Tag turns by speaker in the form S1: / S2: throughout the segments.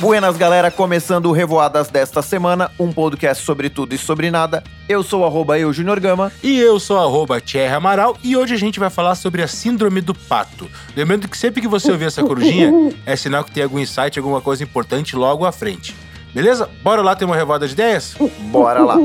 S1: Buenas, galera, começando o Revoadas desta semana, um podcast sobre tudo e sobre nada. Eu sou arroba eu, Junior Gama.
S2: E eu sou arroba Thierry Amaral e hoje a gente vai falar sobre a síndrome do pato. Lembrando que sempre que você ouvir essa corujinha, é sinal que tem algum insight, alguma coisa importante logo à frente. Beleza? Bora lá ter uma revoada de ideias?
S1: Bora lá.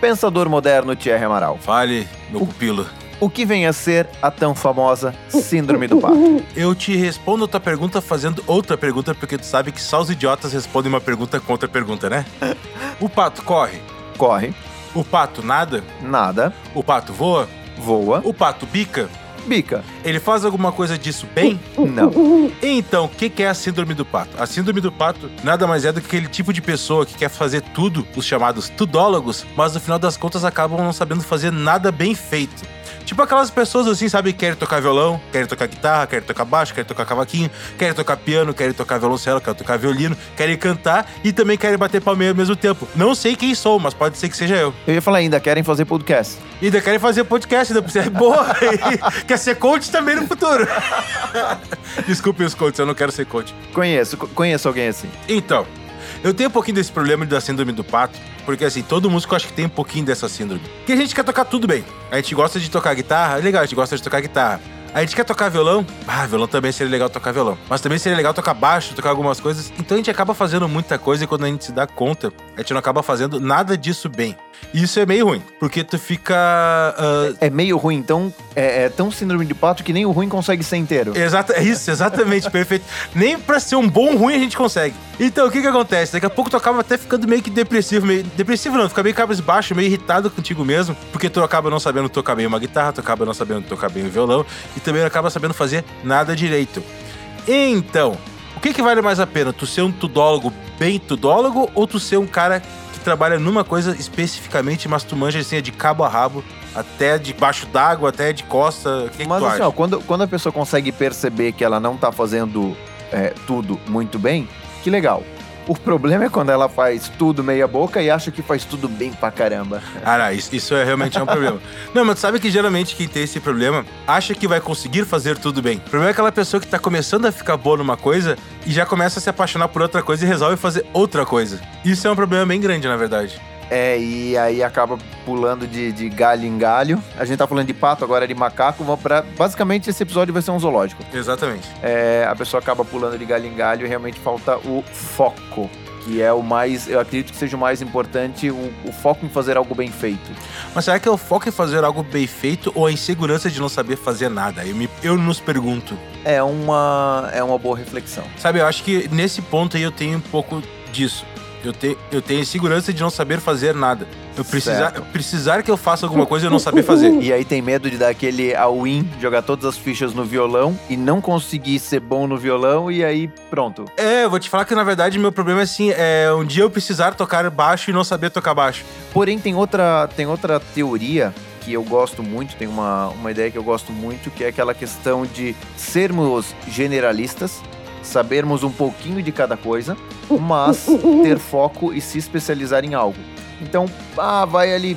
S1: Pensador moderno Thierry Amaral.
S2: Fale, meu pupilo.
S1: O que vem a ser a tão famosa síndrome do pato?
S2: Eu te respondo a tua pergunta fazendo outra pergunta, porque tu sabe que só os idiotas respondem uma pergunta com outra pergunta, né? O pato corre.
S1: Corre,
S2: O pato nada.
S1: nada,
S2: O pato voa.
S1: voa,
S2: O pato bica.
S1: bica.
S2: Ele faz alguma coisa disso bem?
S1: Não.
S2: Então, o que que é a síndrome do pato? A síndrome do pato nada mais é do que aquele tipo de pessoa que quer fazer tudo, os chamados tudólogos, mas no final das contas acabam não sabendo fazer nada bem feito. Tipo aquelas pessoas assim, sabe, que querem tocar violão, querem tocar guitarra, querem tocar baixo, querem tocar cavaquinho, querem tocar piano, querem tocar violoncelo, querem tocar violino, querem cantar e também querem bater palmeira ao mesmo tempo. Não sei quem sou, mas pode ser que seja eu.
S1: Eu ia falar ainda, querem fazer podcast.
S2: E ainda querem fazer podcast, ainda precisa. Boa! E quer ser coach também no futuro. Desculpem os coaches, eu não quero ser coach.
S1: Conheço, co- conheço alguém assim.
S2: Então, eu tenho um pouquinho desse problema da síndrome do pato, porque assim, todo músico acho que tem um pouquinho dessa síndrome. Que a gente quer tocar tudo bem. A gente gosta de tocar guitarra, é legal, a gente gosta de tocar guitarra. A gente quer tocar violão, ah, violão também seria legal tocar violão. Mas também seria legal tocar baixo, tocar algumas coisas. Então a gente acaba fazendo muita coisa e quando a gente se dá conta, a gente não acaba fazendo nada disso bem. E isso é meio ruim, porque tu fica. ah,
S1: É meio ruim, então é, é tão síndrome de pato que nem o ruim consegue ser inteiro.
S2: Exato, é isso, exatamente, perfeito. Nem pra ser um bom ruim a gente consegue. Então, o que que acontece? Daqui a pouco tu acaba até ficando meio que depressivo, meio depressivo não, fica meio cabisbaixo, meio irritado contigo mesmo, porque tu acaba não sabendo tocar bem uma guitarra, tu acaba não sabendo tocar bem um violão e também não acaba sabendo fazer nada direito. Então, o que que vale mais a pena? Tu ser um tudólogo bem tudólogo ou tu ser um cara que trabalha numa coisa especificamente, mas tu manja assim, é de cabo a rabo, até debaixo d'água, até de costa, o que, que
S1: Mas
S2: tu
S1: assim,
S2: acha?
S1: ó, quando, quando a pessoa consegue perceber que ela não tá fazendo é, tudo muito bem, que legal. O problema é quando ela faz tudo meia boca e acha que faz tudo bem pra caramba.
S2: Não, isso, isso é realmente é um problema. Não, mas sabe que geralmente quem tem esse problema acha que vai conseguir fazer tudo bem. O problema é aquela pessoa que tá começando a ficar boa numa coisa e já começa a se apaixonar por outra coisa e resolve fazer outra coisa. Isso é um problema bem grande, na verdade.
S1: É, e aí acaba pulando de, de galho em galho. A gente tá falando de pato, agora é de macaco. Vamos pra... Basicamente, esse episódio vai ser um zoológico.
S2: Exatamente.
S1: É, a pessoa acaba pulando de galho em galho e realmente falta o foco. Que é o mais, eu acredito que seja o mais importante, o, o foco em fazer algo bem feito.
S2: Mas será que é o foco em fazer algo bem feito ou a insegurança de não saber fazer nada? Eu, me, eu nos pergunto.
S1: É uma, é uma boa reflexão.
S2: Sabe, eu acho que nesse ponto aí eu tenho um pouco disso. Eu, te, eu tenho insegurança de não saber fazer nada. Eu precisar,
S1: Certo.
S2: precisar que eu faça alguma coisa e eu não saber fazer.
S1: E aí tem medo de dar aquele all-in, jogar todas as fichas no violão e não conseguir ser bom no violão e aí pronto.
S2: É, eu vou te falar que na verdade meu problema é assim, é um dia eu precisar tocar baixo e não saber tocar baixo.
S1: Porém, tem outra, tem outra teoria que eu gosto muito, tem uma, uma ideia que eu gosto muito, que é aquela questão de sermos generalistas, sabermos um pouquinho de cada coisa, mas ter foco e se especializar em algo. Então, ah, vai ali,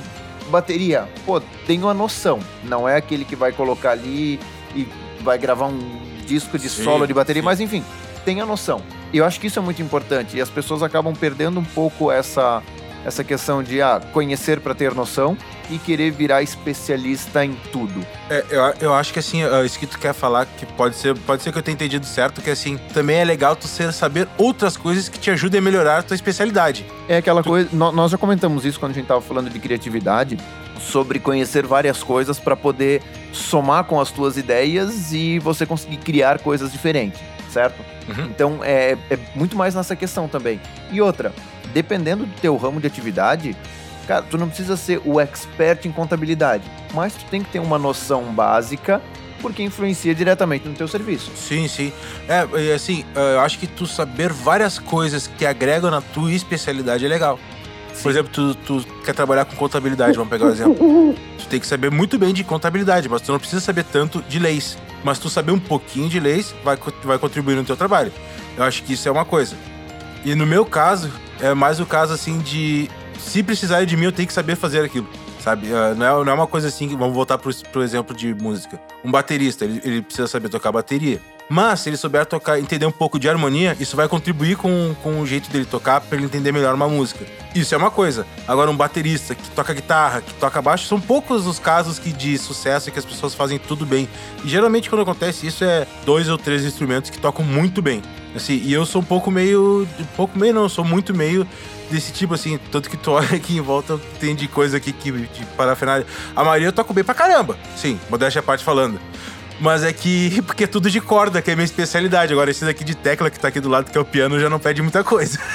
S1: bateria. Pô, tenho a noção. Não é aquele que vai colocar ali e vai gravar um disco de
S2: Sim,
S1: solo de bateria,
S2: sim.
S1: mas enfim, tem a noção. E eu acho que isso é muito importante. E as pessoas acabam perdendo um pouco essa, essa questão de ah, conhecer para ter noção e querer virar especialista em tudo.
S2: É, eu, eu acho que assim, é, isso que tu quer falar, que pode ser, pode ser que eu tenha entendido certo, que assim, também é legal tu ser, saber outras coisas que te ajudem a melhorar a tua especialidade.
S1: É aquela coisa. nó- Nós já comentamos isso quando a gente estava falando de criatividade, sobre conhecer várias coisas para poder somar com as tuas ideias e você conseguir criar coisas diferentes, certo?
S2: Uhum.
S1: Então é, é muito mais nessa questão também. E outra, dependendo do teu ramo de atividade, cara, tu não precisa ser o expert em contabilidade, mas tu tem que ter uma noção básica porque influencia diretamente no teu serviço.
S2: Sim, sim. É, assim, eu acho que tu saber várias coisas que agregam na tua especialidade é legal. Por exemplo, tu, tu quer trabalhar com contabilidade, vamos pegar um exemplo. Tu tem que saber muito bem de contabilidade, mas tu não precisa saber tanto de leis. Mas tu saber um pouquinho de leis vai, vai contribuir no teu trabalho. Eu acho que isso é uma coisa. E no meu caso, é mais o caso assim de se precisarem de mim, eu tenho que saber fazer aquilo. Sabe? Ah, Não é, não é uma coisa assim que. Vamos voltar pro, pro exemplo de música. Um baterista, ele, ele precisa saber tocar bateria. Mas se ele souber tocar, entender um pouco de harmonia, isso vai contribuir com, com o jeito dele tocar para ele entender melhor uma música. Isso é uma coisa. Agora, um baterista que toca guitarra, que toca baixo, são poucos os casos que de sucesso que as pessoas fazem tudo bem. E geralmente quando acontece isso é dois ou três instrumentos que tocam muito bem. Assim, e eu sou um pouco meio. Um pouco meio, não, sou muito meio desse tipo, assim. Tanto que tu olha aqui em volta, tem de coisa aqui que. De parafernália. A maioria eu toco bem pra caramba. Sim, modéstia à parte falando. Mas é que. Porque é tudo de corda, que é a minha especialidade. Agora, esse daqui de tecla que tá aqui do lado, que é o piano, já não pede muita coisa.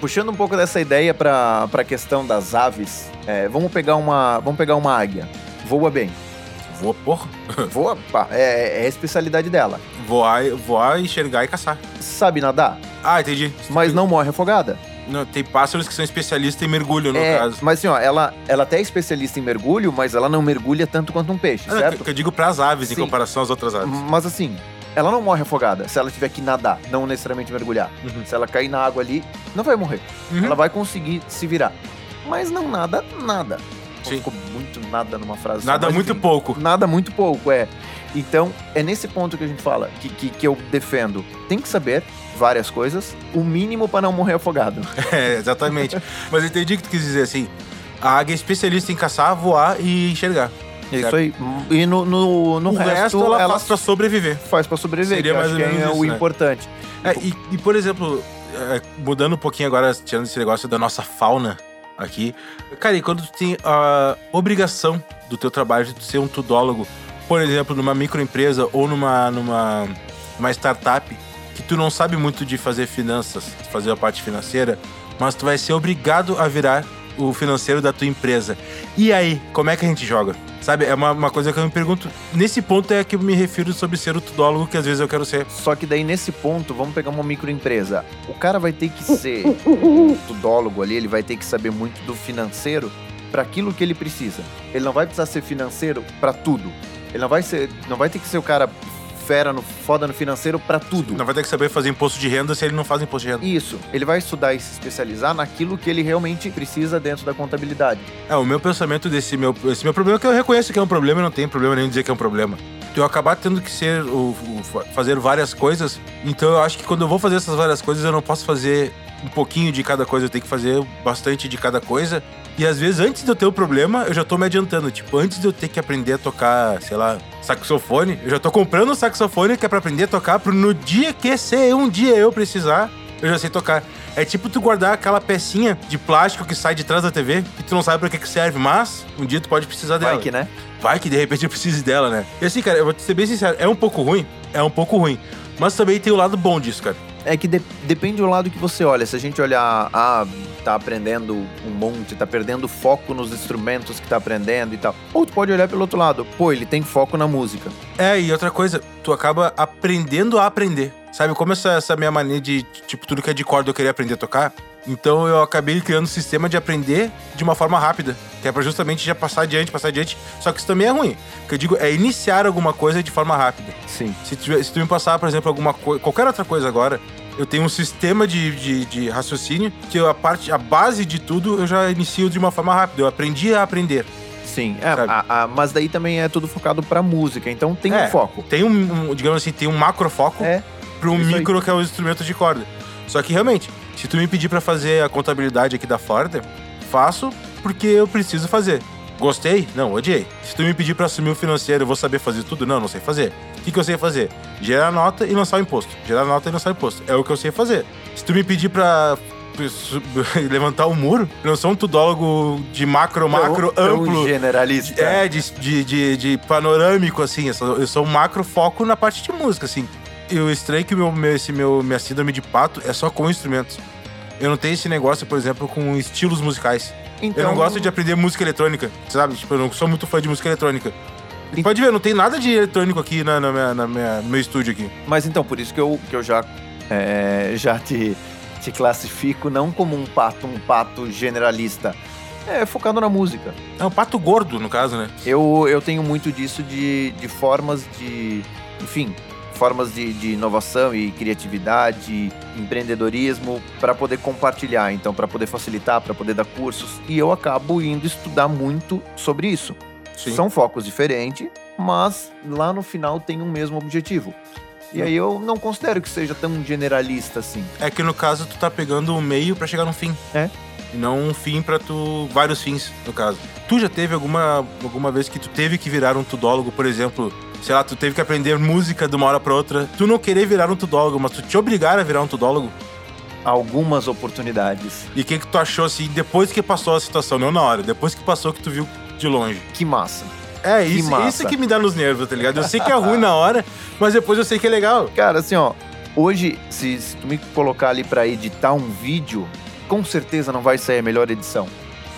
S1: Puxando um pouco dessa ideia para a questão das aves, é, vamos pegar uma vamos pegar uma águia. Voa bem.
S2: Voa, porra.
S1: Voa, pá, é, é a especialidade dela.
S2: Voar, voar, enxergar e caçar.
S1: Sabe nadar,
S2: Ah, entendi.
S1: mas não morre afogada.
S2: Não, tem pássaros que são especialistas em mergulho, no
S1: É,
S2: caso.
S1: mas assim, ó, ela, ela até é especialista em mergulho, mas ela não mergulha tanto quanto um peixe,
S2: Ah,
S1: certo?
S2: que, que eu digo pras aves em
S1: Sim.
S2: comparação às outras aves.
S1: Mas assim, ela não morre afogada se ela tiver que nadar, não necessariamente mergulhar.
S2: Uhum.
S1: Se ela cair na água ali, não vai morrer.
S2: Uhum.
S1: Ela vai conseguir se virar. Mas não nada, nada.
S2: Sim.
S1: Ficou muito nada numa frase. só,
S2: Nada
S1: mas
S2: muito
S1: enfim.
S2: pouco.
S1: Nada muito pouco, é. Então, é nesse ponto que a gente fala, que, que, que eu defendo. Tem que saber várias coisas, o mínimo para não morrer afogado.
S2: É, exatamente. Mas eu entendi o que tu quis dizer assim. A águia é especialista em caçar, voar e enxergar.
S1: É isso aí. E no, no, no
S2: o resto, ela, faz pra sobreviver.
S1: faz pra sobreviver,
S2: Seria mais ou
S1: que
S2: menos
S1: é
S2: isso,
S1: o
S2: né?
S1: importante.
S2: É, e, e, por exemplo, é, mudando um pouquinho agora, tirando esse negócio da nossa fauna aqui. Cara, e quando tu tem a obrigação do teu trabalho de ser um tudólogo, por exemplo, numa microempresa ou numa, numa, numa startup, que tu não sabe muito de fazer finanças, fazer a parte financeira, mas tu vai ser obrigado a virar o financeiro da tua empresa. E aí, como é que a gente joga? Sabe, é uma, uma coisa que eu me pergunto. Nesse ponto é que eu me refiro sobre ser o tudólogo que às vezes eu quero ser.
S1: Só que daí, nesse ponto, vamos pegar uma microempresa. O cara vai ter que ser um tudólogo ali, ele vai ter que saber muito do financeiro para aquilo que ele precisa. Ele não vai precisar ser financeiro para tudo. Ele não vai ser, não vai ter que ser o cara fera no foda no financeiro para tudo.
S2: Não vai ter que saber fazer imposto de renda se ele não faz imposto de renda.
S1: Isso. Ele vai estudar e se especializar naquilo que ele realmente precisa dentro da contabilidade.
S2: É, o meu pensamento desse meu, esse meu problema é que eu reconheço que é um problema e não tem problema nenhum dizer que é um problema. Eu acabar tendo que ser o, o- fazer várias coisas, então eu acho que quando eu vou fazer essas várias coisas, eu não posso fazer um pouquinho de cada coisa, eu tenho que fazer bastante de cada coisa. E às vezes, antes de eu ter o problema, eu já tô me adiantando. Tipo, antes de eu ter que aprender a tocar, sei lá, saxofone, eu já tô comprando um saxofone que é pra aprender a tocar, pro no dia que ser um dia eu precisar, eu já sei tocar. É tipo tu guardar aquela pecinha de plástico que sai de trás da TV, que tu não sabe pra que que serve, mas um dia tu pode precisar dela.
S1: Vai que, né?
S2: Vai que de repente eu precise dela, né? E assim, cara, eu vou te ser bem sincero, é um pouco ruim, é um pouco ruim. Mas também tem o lado bom disso, cara.
S1: É que de- depende do lado que você olha. Se a gente olhar, ah, tá aprendendo um monte, tá perdendo foco nos instrumentos que tá aprendendo e tal. Ou tu pode olhar pelo outro lado. Pô, ele tem foco na música.
S2: É, e outra coisa, tu acaba aprendendo a aprender. Sabe, como essa, essa minha mania de, tipo, tudo que é de corda eu queria aprender a tocar, então eu acabei criando um sistema de aprender de uma forma rápida, que é pra justamente já passar adiante, passar adiante. Só que isso também é ruim. O que eu digo é iniciar alguma coisa de forma rápida.
S1: Sim.
S2: Se tu, se tu me passar, por exemplo, alguma coisa, qualquer outra coisa agora, eu tenho um sistema de, de, de raciocínio que eu, a parte, a base de tudo eu já inicio de uma forma rápida. Eu aprendi a aprender.
S1: Sim. É, a- a- mas daí também é tudo focado pra música. Então tem
S2: É.
S1: um foco.
S2: Tem um, um, digamos assim, tem um macro foco
S1: É.
S2: para um
S1: isso aí.
S2: micro que é o instrumento de corda. Só que realmente, se tu me pedir pra fazer a contabilidade aqui da Florida, faço porque eu preciso fazer. Gostei? Não, odiei. Se tu me pedir pra assumir o financeiro, eu vou saber fazer tudo? Não, não sei fazer. O que, que eu sei fazer? Gerar nota e lançar o imposto. Gerar nota e lançar o imposto. É o que eu sei fazer. Se tu me pedir pra su- levantar o muro, eu não sou um tudólogo de macro, macro,
S1: Tão- tão
S2: amplo.
S1: generalista.
S2: É, de, de, de, de panorâmico, assim. Eu sou, eu sou um macro foco na parte de música, assim. E o estranho é que meu, meu, esse meu, minha síndrome de pato é só com instrumentos. Eu não tenho esse negócio, por exemplo, com estilos musicais.
S1: Então,
S2: Eu não gosto de aprender música eletrônica, sabe? Tipo, eu não sou muito fã de música eletrônica.
S1: E-
S2: Pode ver, não tem nada de eletrônico aqui na, na minha- na minha- no meu estúdio aqui.
S1: Mas então, por isso que eu, que eu já, é, já te, te classifico não como um pato, um pato generalista. É focado na música.
S2: É um pato gordo, no caso, né?
S1: Eu, eu tenho muito disso de, de formas de. Enfim, formas de, de inovação e criatividade, empreendedorismo, para poder compartilhar, então, para poder facilitar, para poder dar cursos. E eu acabo indo estudar muito sobre isso.
S2: Sim.
S1: São focos diferentes, mas lá no final tem um mesmo objetivo. E aí eu não considero que seja tão generalista assim.
S2: É que no caso tu tá pegando o meio pra chegar no fim.
S1: É.
S2: E não um fim pra tu. vários fins, no caso. Tu já teve alguma, alguma vez que tu teve que virar um tudólogo, por exemplo? Sei lá, tu teve que aprender música de uma hora pra outra. Tu não querer virar um tudólogo, mas tu te obrigar a virar um tudólogo.
S1: Algumas oportunidades.
S2: E o que, que tu achou assim, depois que passou a situação, não na hora, depois que passou que tu viu de longe?
S1: Que massa.
S2: É,
S1: Que
S2: isso,
S1: massa.
S2: isso que me dá nos nervos, tá ligado? Eu sei que é ruim na hora, mas depois eu sei que é legal.
S1: Cara, assim, ó, hoje, se, se tu me colocar ali pra editar um vídeo, com certeza não vai sair a melhor edição.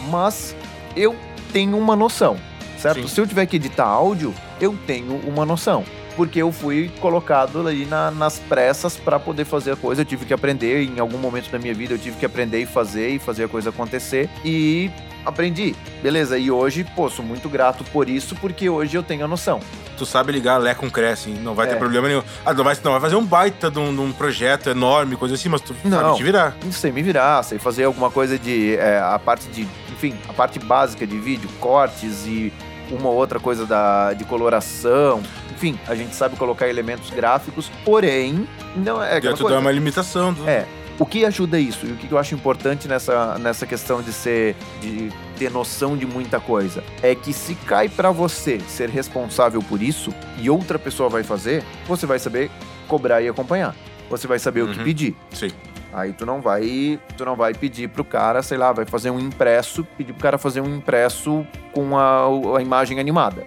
S1: Mas eu tenho uma noção, certo?
S2: Sim.
S1: Se eu tiver que editar áudio, eu tenho uma noção. Porque eu fui colocado ali na- nas pressas pra poder fazer a coisa. Eu tive que aprender, em algum momento da minha vida, eu tive que aprender e fazer e fazer a coisa acontecer. E aprendi, beleza. E hoje, pô, sou muito grato por isso, porque hoje eu tenho a noção.
S2: Tu sabe ligar Lé com assim, não vai
S1: É.
S2: ter problema nenhum. Ah, não vai, não vai fazer um baita de um, de um projeto enorme, coisa assim, mas tu
S1: Não.
S2: sabe te virar.
S1: sei me virar, sei fazer alguma coisa de. é, a parte de. Enfim, a parte básica de vídeo, cortes e uma ou outra coisa da, de coloração. Enfim, a gente sabe colocar elementos gráficos, porém, não é coisa.
S2: dá uma limitação. do-
S1: É. O que ajuda isso? E o que eu acho importante nessa, nessa questão de ser. de ter noção de muita coisa? É que se cai pra você ser responsável por isso e outra pessoa vai fazer, você vai saber cobrar e acompanhar. Você vai saber o que
S2: Uhum.
S1: pedir.
S2: Sim.
S1: Aí tu não vai, tu não vai pedir pro cara, sei lá, vai fazer um impresso, pedir pro cara fazer um impresso com a, a imagem animada.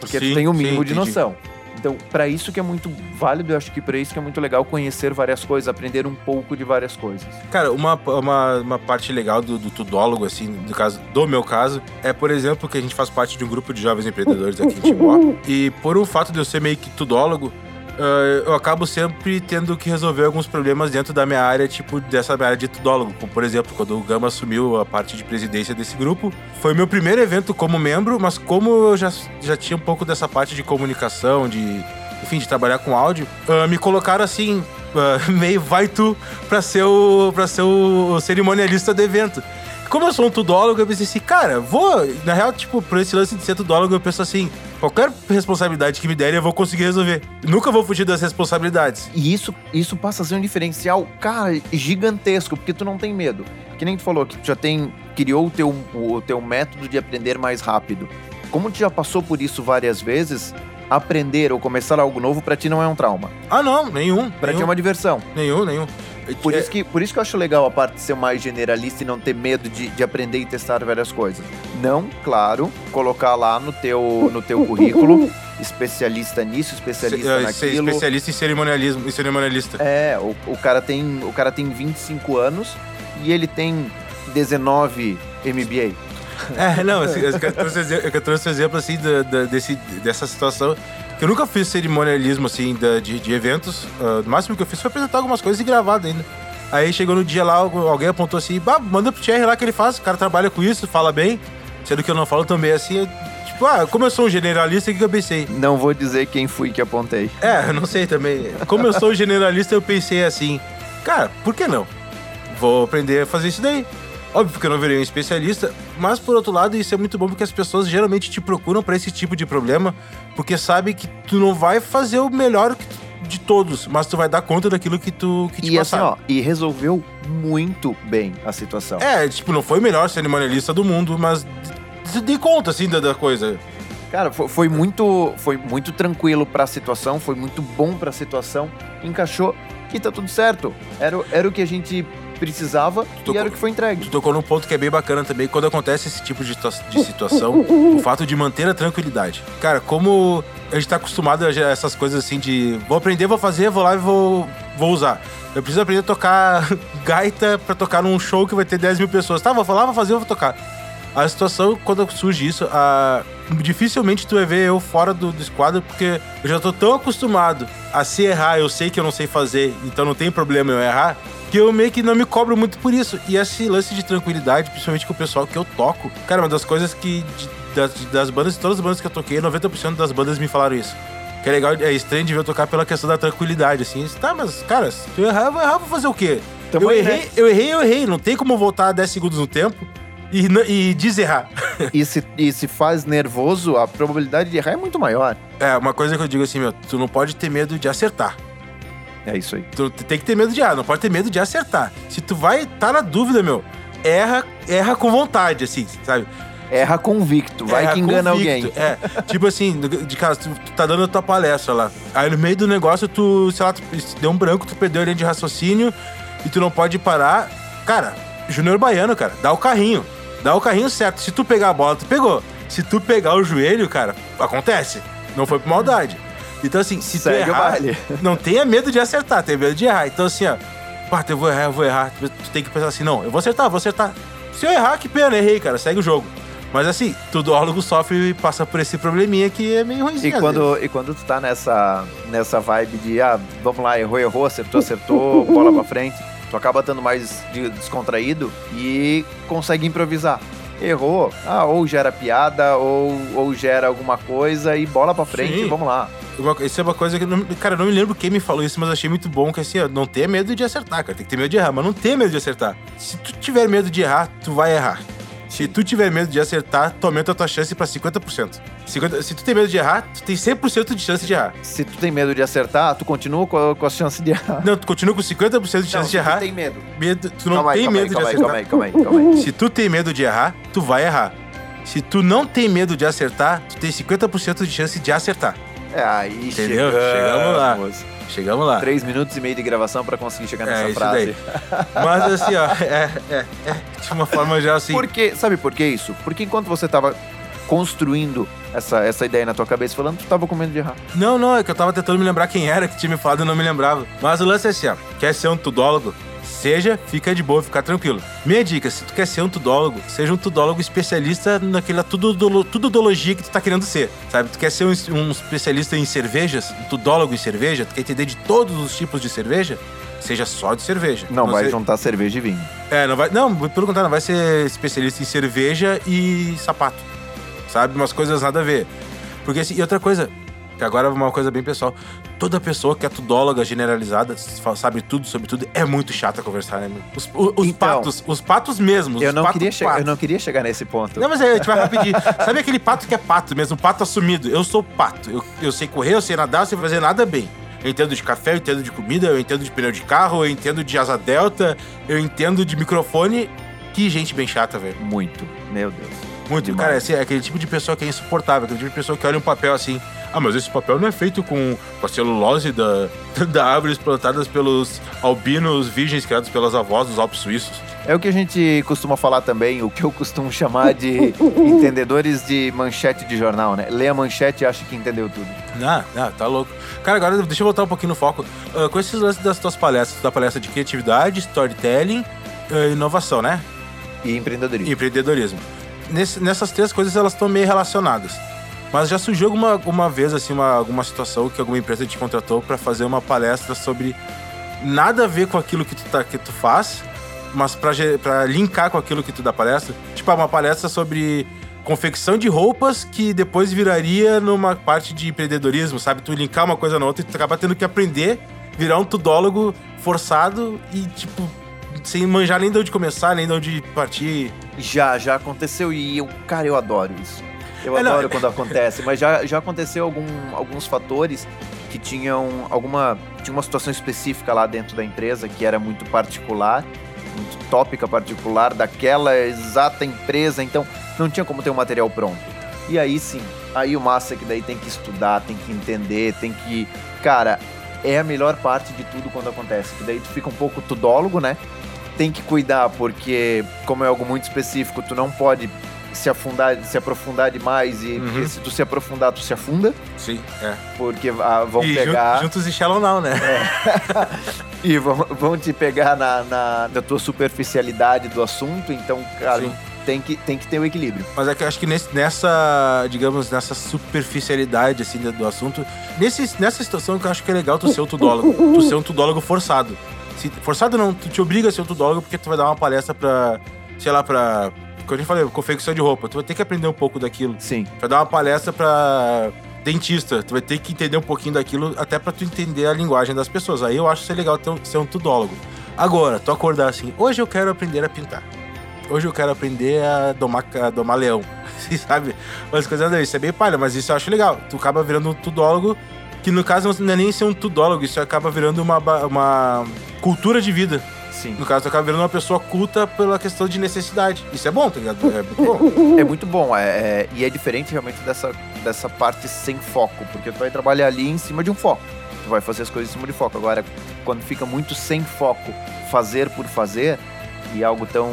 S1: Porque
S2: Sim,
S1: tu tem o
S2: sim,
S1: mínimo de
S2: entendi.
S1: noção. Então, pra isso que é muito válido, eu acho que pra isso que é muito legal conhecer várias coisas, aprender um pouco de várias coisas.
S2: Cara, uma, uma, uma parte legal do, do tudólogo, assim, do caso, do meu caso, é, por exemplo, que a gente faz parte de um grupo de jovens empreendedores aqui em Timbó. E por um fato de eu ser meio que tudólogo, ah, eu acabo sempre tendo que resolver alguns problemas dentro da minha área, tipo, dessa minha área de tudólogo. Como, por exemplo, quando o Gama assumiu a parte de presidência desse grupo, foi meu primeiro evento como membro, mas como eu já, já tinha um pouco dessa parte de comunicação, de, enfim, de trabalhar com áudio, ah, me colocaram assim, ah, meio vai tu pra ser o, pra ser o cerimonialista do evento. Como eu sou um tudólogo, eu pensei assim, cara, vou. Na real, tipo, por esse lance de ser tudólogo, eu penso assim: qualquer responsabilidade que me derem, eu vou conseguir resolver. Nunca vou fugir das responsabilidades.
S1: E isso, isso passa a ser um diferencial, cara, gigantesco, porque tu não tem medo. Que nem tu falou, que tu já tem. criou o teu, o teu método de aprender mais rápido. Como tu já passou por isso várias vezes, aprender ou começar algo novo pra ti não é um trauma.
S2: Ah, não, nenhum.
S1: Pra ti é uma diversão.
S2: nenhum, nenhum.
S1: Por
S2: É,
S1: isso, que, por isso que eu acho legal a parte de ser mais generalista e não ter medo de, de aprender e testar várias coisas. Não, claro, colocar lá no teu, no teu currículo, especialista nisso, especialista
S2: ser, ser
S1: naquilo.
S2: especialista em cerimonialismo, em cerimonialista.
S1: É, o, o, cara tem, o cara tem 25 anos e ele tem 19 MBA.
S2: É, não, assim, eu, eu trouxe, eu trouxe o exemplo assim desse, dessa situação. Que eu nunca fiz cerimonialismo assim da- de, de eventos. Ah, o máximo que eu fiz foi apresentar algumas coisas e gravar ainda. Aí chegou no dia lá, algu- alguém apontou assim, bah, manda pro Thierry lá que ele faz, o cara trabalha com isso, fala bem. Sendo que eu não falo também assim, eu, tipo, ah, como eu sou um generalista, o que que eu pensei?
S1: Não vou dizer quem fui que apontei.
S2: É, eu não sei também. Como eu sou generalista, eu pensei assim, cara, por que não? Vou aprender a fazer isso daí. Óbvio que eu não virei um especialista, mas por outro lado, isso é muito bom porque as pessoas geralmente te procuram pra esse tipo de problema, porque sabe que tu não vai fazer o melhor de todos, mas tu vai dar conta daquilo que tu que te
S1: E assim,
S2: passaram.
S1: ó, e resolveu muito bem a situação.
S2: É, tipo, não foi o melhor cerimonialista do mundo, mas dei conta, assim, da, da coisa.
S1: Cara, foi, foi muito, foi muito tranquilo pra situação, foi muito bom pra situação, encaixou e tá tudo certo. Era, era o que a gente precisava
S2: Tu
S1: e era o que foi entregue.
S2: Tu tocou num ponto que é bem bacana também, quando acontece esse tipo de, de situação, o fato de manter a tranquilidade. Cara, como a gente tá acostumado a essas coisas assim de vou aprender, vou fazer, vou lá e vou, vou usar. Eu preciso aprender a tocar gaita pra tocar num show que vai ter 10 mil pessoas. Tá, vou falar, vou fazer, vou tocar. A situação, quando surge isso, a... dificilmente tu vai ver eu fora do, do esquadro, porque eu já tô tão acostumado a se errar, eu sei que eu não sei fazer, então não tem problema eu errar, que eu meio que não me cobro muito por isso. E esse lance de tranquilidade, principalmente com o pessoal que eu toco, cara, uma das coisas que das, das bandas, de todas as bandas que eu toquei, 90% das bandas me falaram isso. Que é legal, é estranho de ver eu tocar pela questão da tranquilidade, assim. Tá, mas, cara, se eu errar, eu vou errar, vou fazer o quê?
S1: Tamo
S2: eu
S1: aí,
S2: errei,
S1: né?
S2: eu errei, eu errei. Não tem como voltar 10 segundos no tempo. E, e deserrar.
S1: E se, e se faz nervoso, a probabilidade de errar é muito maior.
S2: É, uma coisa que eu digo assim, meu, tu não pode ter medo de acertar.
S1: É isso aí.
S2: Tu tem que ter medo de errar, não pode ter medo de acertar. Se tu vai tá na dúvida, meu, erra, erra com vontade, assim, sabe?
S1: Erra convicto, vai
S2: Erra
S1: que engana
S2: convicto.
S1: alguém.
S2: É, tipo assim, de casa, tu, tu tá dando a tua palestra lá. Aí no meio do negócio, tu, sei lá, tu deu um branco, tu perdeu a linha de raciocínio e tu não pode parar. Cara, Júnior Baiano, cara, dá o carrinho. Dá o carrinho certo. Se tu pegar a bola, tu pegou. Se tu pegar o joelho, cara, acontece. Não foi por maldade. Então, assim, se
S1: Segue
S2: tu errar, não tenha medo de acertar, tenha medo de errar. Então, assim, ó, eu vou errar, eu vou errar. Tu tem que pensar assim, não, eu vou acertar, eu vou acertar. Se eu errar, que pena, errei, cara, segue o jogo. Mas assim, tudólogo sofre e passa por esse probleminha que é meio
S1: E
S2: ruimzinho. vezes.
S1: quando, e quando tu tá nessa, nessa vibe de, ah, vamos lá, errou, errou, acertou, acertou, bola pra frente, tu acaba estando mais de- descontraído e consegue improvisar. Errou, ah, ou gera piada, ou, ou gera alguma coisa e bola pra frente,
S2: Sim.
S1: vamos lá.
S2: Isso é uma coisa que. não- Cara, eu não me lembro quem me falou isso, mas eu achei muito bom que assim, ó, não tenha medo de acertar, cara. Tem que ter medo de errar, mas não tenha medo de acertar. Se tu tiver medo de errar, tu vai errar. Se tu tiver medo de acertar, tu aumenta a tua chance pra 50%. 50 se tu tem medo de errar, tu tem 100% de chance de errar.
S1: Se tu tem medo de acertar, tu continua com, a- com as chances de errar.
S2: Não, tu continua com 50% de chance de
S1: se tu
S2: errar.
S1: tem medo.
S2: Medo, tu não
S1: calma
S2: tem
S1: calma aí,
S2: medo
S1: calma
S2: de
S1: aí,
S2: acertar.
S1: calma aí, calma aí, calma aí.
S2: Se tu tem medo de errar, tu vai errar. Se tu não tem medo de acertar, tu tem 50% de chance de acertar.
S1: É, aí
S2: Entendeu?
S1: chegamos.
S2: Chegamos lá. Chegamos lá.
S1: Três minutos e meio de gravação pra conseguir chegar nessa
S2: É,
S1: frase.
S2: Mas assim, ó, é, é, é, de uma forma já assim.
S1: Porque, sabe por que isso? Porque enquanto você tava construindo essa, essa ideia na tua cabeça, falando, tu tava com medo de errar.
S2: Não, não, é que eu tava tentando me lembrar quem era que tinha me falado e não me lembrava. Mas o lance é assim, ó. Quer ser um tudólogo? Seja, fica de boa, fica tranquilo. Minha dica, se tu quer ser um tudólogo, seja um tudólogo especialista naquela tudodolo- tudodologia que tu tá querendo ser, sabe? Tu quer ser um, um especialista em cervejas, um tudólogo em cerveja, tu quer entender de todos os tipos de cerveja, seja só de cerveja.
S1: Não, vai
S2: sei-
S1: juntar cerveja e vinho.
S2: É, não vai. Não, pelo contrário, não vai ser especialista em cerveja e sapato. Sabe? Umas coisas nada a ver. Porque assim, e outra coisa, que agora é uma coisa bem pessoal. Toda pessoa que é tudóloga generalizada, sabe tudo sobre tudo, é muito chata conversar, né? Os, o- os
S1: Então,
S2: patos, os patos mesmos.
S1: Eu
S2: os
S1: não,
S2: patos
S1: queria chegar, eu não queria chegar nesse ponto.
S2: Não, mas é, a gente vai rapidinho. Sabe aquele pato que é pato mesmo, pato assumido? Eu sou pato. Eu, eu sei correr, eu sei nadar, eu sei fazer nada bem. Eu entendo de café, eu entendo de comida, eu entendo de pneu de carro, eu entendo de asa delta, eu entendo de microfone. Que gente bem chata, velho.
S1: Muito. Meu Deus.
S2: Muito.
S1: Demais.
S2: Cara, assim, é aquele tipo de pessoa que é insuportável, aquele tipo de pessoa que olha um papel assim. Ah, mas esse papel não é feito com, a celulose da, da árvores plantadas pelos albinos virgens criados pelas avós dos Alpes suíços.
S1: É o que a gente costuma falar também, o que eu costumo chamar de entendedores de manchete de jornal, né? Lê a manchete e acha que entendeu tudo.
S2: Ah, ah, tá louco. Cara, agora deixa eu voltar um pouquinho no foco. Ah, com esses lances das tuas palestras, da palestra de criatividade, storytelling, ah, inovação, né?
S1: E empreendedorismo.
S2: E empreendedorismo. Nesse- nessas três coisas, elas estão meio relacionadas. Mas já surgiu alguma, alguma vez, assim, uma, alguma situação que alguma empresa te contratou para fazer uma palestra sobre nada a ver com aquilo que tu, tá, que tu faz, mas pra linkar com aquilo que tu dá palestra? Tipo, uma palestra sobre confecção de roupas que depois viraria numa parte de empreendedorismo, sabe? Tu linkar uma coisa na outra e tu acaba tendo que aprender, virar um tudólogo forçado e, tipo, sem manjar nem de onde começar, nem de onde partir.
S1: Já, já aconteceu e eu, cara, eu adoro isso. Eu
S2: É, não,
S1: adoro
S2: é-
S1: quando acontece, mas já, já aconteceu algum, alguns fatores que tinham alguma. Tinha uma situação específica lá dentro da empresa que era muito particular, muito tópica particular daquela exata empresa, então não tinha como ter um material pronto. E aí sim, aí o massa é que daí tem que estudar, tem que entender, tem que. Cara, é a melhor parte de tudo quando acontece. Que daí tu fica um pouco tudólogo, né? Tem que cuidar, porque, como é algo muito específico, tu não pode se afundar, se aprofundar demais, e
S2: Uhum.
S1: se tu se aprofundar, tu se afunda,
S2: Sim, é.
S1: porque ah, vão
S2: e
S1: pegar.
S2: jun- juntos e Shallow Now, né?
S1: E vão, vão te pegar na, na, na tua superficialidade do assunto, então, cara,
S2: Sim.
S1: tem que, tem que ter o equilíbrio.
S2: Mas é que eu acho que nesse- nessa, digamos, nessa superficialidade, assim, do assunto, nesse, nessa situação que eu acho que é legal tu ser um tudólogo, tu ser um tudólogo forçado. Se- forçado não, tu te obriga a ser um tudólogo porque tu vai dar uma palestra pra, sei lá, pra, como a gente falou, confecção de roupa. Tu vai ter que aprender um pouco daquilo.
S1: Sim.
S2: Vai dar uma palestra pra dentista, tu vai ter que entender um pouquinho daquilo até pra tu entender a linguagem das pessoas. Aí eu acho ser legal ter um- ser um tudólogo. Agora, tu acordar assim, hoje eu quero aprender a pintar. hoje eu quero aprender a domar, a domar leão. Assim, sabe? Umas coisas isso é bem palha, mas isso eu acho legal. Tu acaba virando um tudólogo, que no caso não é nem ser um tudólogo, isso acaba virando uma, uma cultura de vida.
S1: Sim.
S2: No caso, tu acaba virando uma pessoa culta pela questão de necessidade. Isso é bom, tá ligado? É muito bom.
S1: É muito bom, é, é- e é diferente realmente dessa, dessa parte sem foco, porque tu vai trabalhar ali em cima de um foco. Tu vai fazer as coisas em cima de foco. Agora, quando fica muito sem foco, fazer por fazer, e algo tão,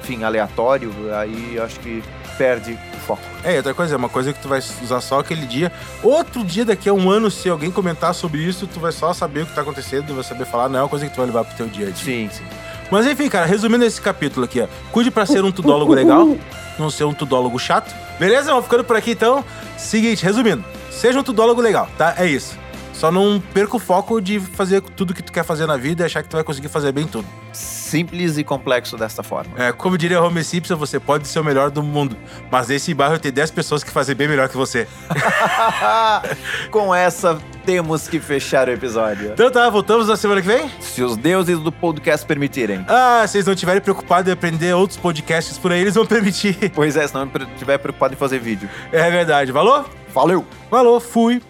S1: enfim, aleatório, aí eu acho que perde o foco.
S2: É, outra coisa, é uma coisa que tu vai usar só aquele dia. Outro dia, daqui a um ano, se alguém comentar sobre isso, tu vai só saber o que tá acontecendo, vai saber falar, não é uma coisa que tu vai levar pro teu dia a dia.
S1: Sim, sim.
S2: Mas enfim, cara, resumindo esse capítulo aqui, ó. Cuide pra ser um tudólogo legal, não ser um tudólogo chato. Beleza? Vamos ficando por aqui então. Seguinte, resumindo. Seja um tudólogo legal, tá? É isso. Só não perca o foco de fazer tudo que tu quer fazer na vida e achar que tu vai conseguir fazer bem tudo.
S1: Simples e complexo dessa forma.
S2: É, como diria Homer Simpson, você pode ser o melhor do mundo, mas nesse bairro tem 10 pessoas que fazem bem melhor que você.
S1: Com essa, temos que fechar o episódio.
S2: Então tá, voltamos na semana que vem?
S1: Se os deuses do podcast permitirem.
S2: Ah, se vocês não estiverem preocupados em aprender outros podcasts por aí, eles vão permitir.
S1: Pois é, se não estiver preocupado em fazer vídeo.
S2: É verdade. Valor?
S1: Valeu!
S2: Valor, fui.